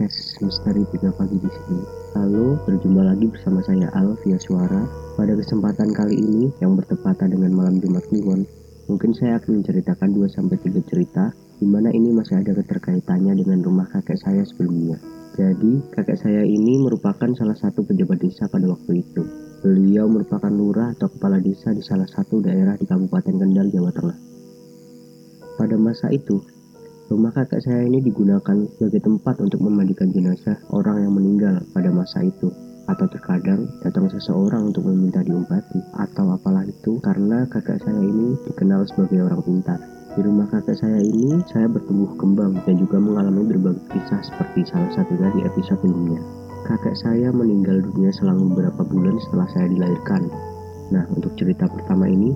hari 3 pagi di sini. Lalu berjumpa lagi bersama saya Al via suara. Pada kesempatan kali ini yang bertepatan dengan malam Jumat Kliwon, mungkin saya akan menceritakan 2 sampai 3 cerita di mana ini masih ada keterkaitannya dengan rumah kakek saya sebelumnya. Jadi, kakek saya ini merupakan salah satu pejabat desa pada waktu itu. Beliau merupakan lurah atau kepala desa di salah satu daerah di Kabupaten Kendal, Jawa Tengah. Pada masa itu, Rumah kakek saya ini digunakan sebagai tempat untuk memandikan jenazah orang yang meninggal pada masa itu atau terkadang datang seseorang untuk meminta diobati atau apalah itu karena kakek saya ini dikenal sebagai orang pintar. Di rumah kakek saya ini saya bertumbuh kembang dan juga mengalami berbagai kisah seperti salah satunya di episode sebelumnya. Kakek saya meninggal dunia selang beberapa bulan setelah saya dilahirkan. Nah, untuk cerita pertama ini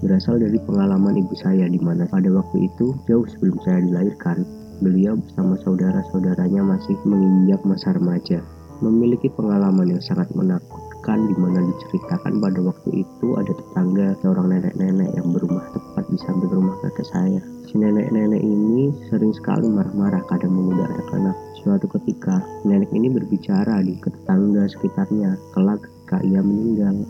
berasal dari pengalaman ibu saya di mana pada waktu itu jauh sebelum saya dilahirkan, beliau bersama saudara-saudaranya masih menginjak masa remaja. Memiliki pengalaman yang sangat menakutkan di mana diceritakan pada waktu itu ada tetangga seorang nenek-nenek yang berumah tepat di samping rumah kakek saya. Si nenek-nenek ini sering sekali marah-marah kadang mengudak anak-anak. Suatu ketika, nenek ini berbicara di tetangga sekitarnya kelak ketika ia meninggal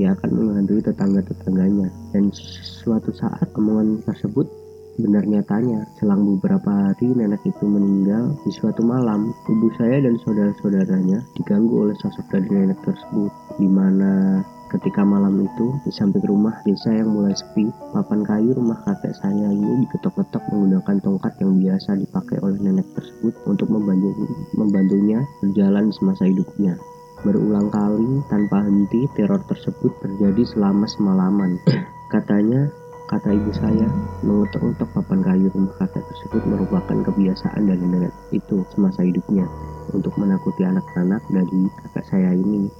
ia akan menghantui tetangga-tetangganya. Dan suatu saat omongan tersebut benar nyatanya. Selang beberapa hari nenek itu meninggal. Di suatu malam ibu saya dan saudara-saudaranya diganggu oleh sosok dari nenek tersebut di mana ketika malam itu di samping rumah desa yang mulai sepi papan kayu rumah kakek saya ini diketok-ketok menggunakan tongkat yang biasa dipakai oleh nenek tersebut untuk membantu membantunya berjalan semasa hidupnya Berulang kali tanpa henti teror tersebut terjadi selama semalaman. Katanya, kata ibu saya, mengetuk-ngetuk papan kayu rumah kakek tersebut merupakan kebiasaan dari nenek itu semasa hidupnya untuk menakuti anak-anak dari kakek saya ini.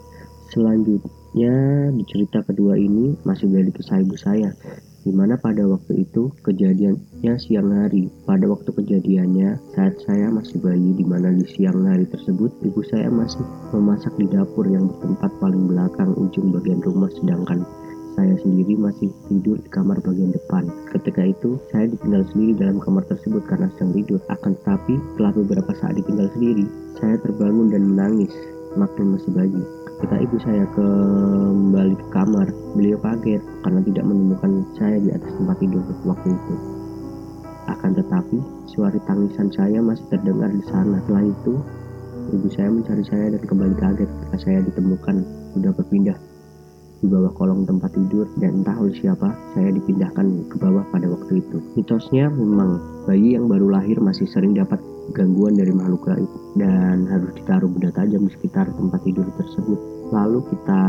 Selanjutnya, di cerita kedua ini masih dari kisah ibu saya di mana pada waktu itu kejadiannya siang hari. Pada waktu kejadiannya, saat saya masih bayi di mana di siang hari tersebut, ibu saya masih memasak di dapur yang bertempat paling belakang ujung bagian rumah sedangkan saya sendiri masih tidur di kamar bagian depan. Ketika itu, saya ditinggal sendiri dalam kamar tersebut karena sedang tidur. Akan tetapi, setelah beberapa saat ditinggal sendiri, saya terbangun dan menangis. Maklum masih bayi. Ketika ibu saya kembali ke kamar, beliau kaget karena tidak menemukan saya di atas tempat tidur waktu itu. Akan tetapi, suara tangisan saya masih terdengar di sana. Setelah itu, ibu saya mencari saya dan kembali kaget ketika saya ditemukan sudah berpindah di bawah kolong tempat tidur dan entah oleh siapa saya dipindahkan ke bawah pada waktu itu. Mitosnya memang bayi yang baru lahir masih sering dapat gangguan dari makhluk gaib dan harus ditaruh benda tajam di sekitar tempat tidur tersebut. Lalu kita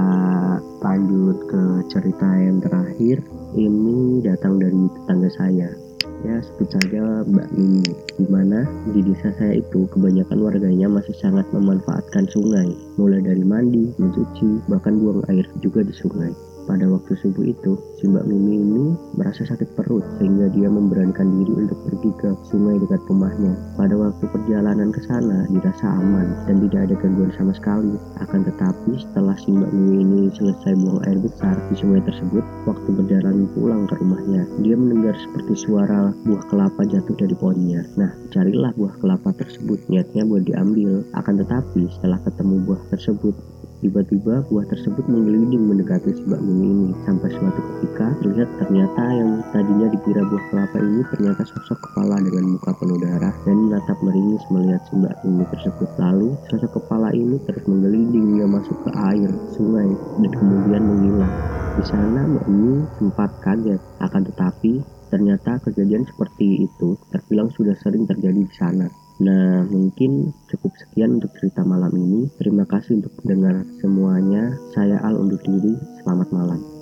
lanjut ke cerita yang terakhir. Ini datang dari tetangga saya. Ya sebut saja Mbak Mimi. Di mana di desa saya itu kebanyakan warganya masih sangat memanfaatkan sungai. Mulai dari mandi, mencuci, bahkan buang air juga di sungai. Pada waktu subuh itu, si Mbak Mimi ini merasa sakit perut sehingga dia memberanikan diri untuk pergi ke sungai dekat rumahnya. Pada waktu perjalanan ke sana, dirasa aman dan tidak ada gangguan sama sekali. Akan tetapi, setelah si Mbak Mimi ini selesai buang air besar di sungai tersebut, waktu berjalan pulang ke rumahnya, dia mendengar seperti suara buah kelapa jatuh dari pohonnya. Nah, carilah buah kelapa tersebut, niatnya buat diambil. Akan tetapi, setelah ketemu buah tersebut, Tiba-tiba buah tersebut menggelinding mendekati si Mbak Mimi ini sampai suatu ketika terlihat ternyata yang tadinya dikira buah kelapa ini ternyata sosok kepala dengan muka penuh darah dan menatap meringis melihat si Mbak Mimi tersebut. Lalu sosok kepala ini terus menggelinding hingga masuk ke air sungai dan kemudian menghilang. Di sana Mbak Mimi sempat kaget akan tetapi ternyata kejadian seperti itu terbilang sudah sering terjadi di sana. Nah, mungkin cukup sekian untuk cerita malam ini. Terima kasih untuk mendengar semuanya. Saya Al undur diri. Selamat malam.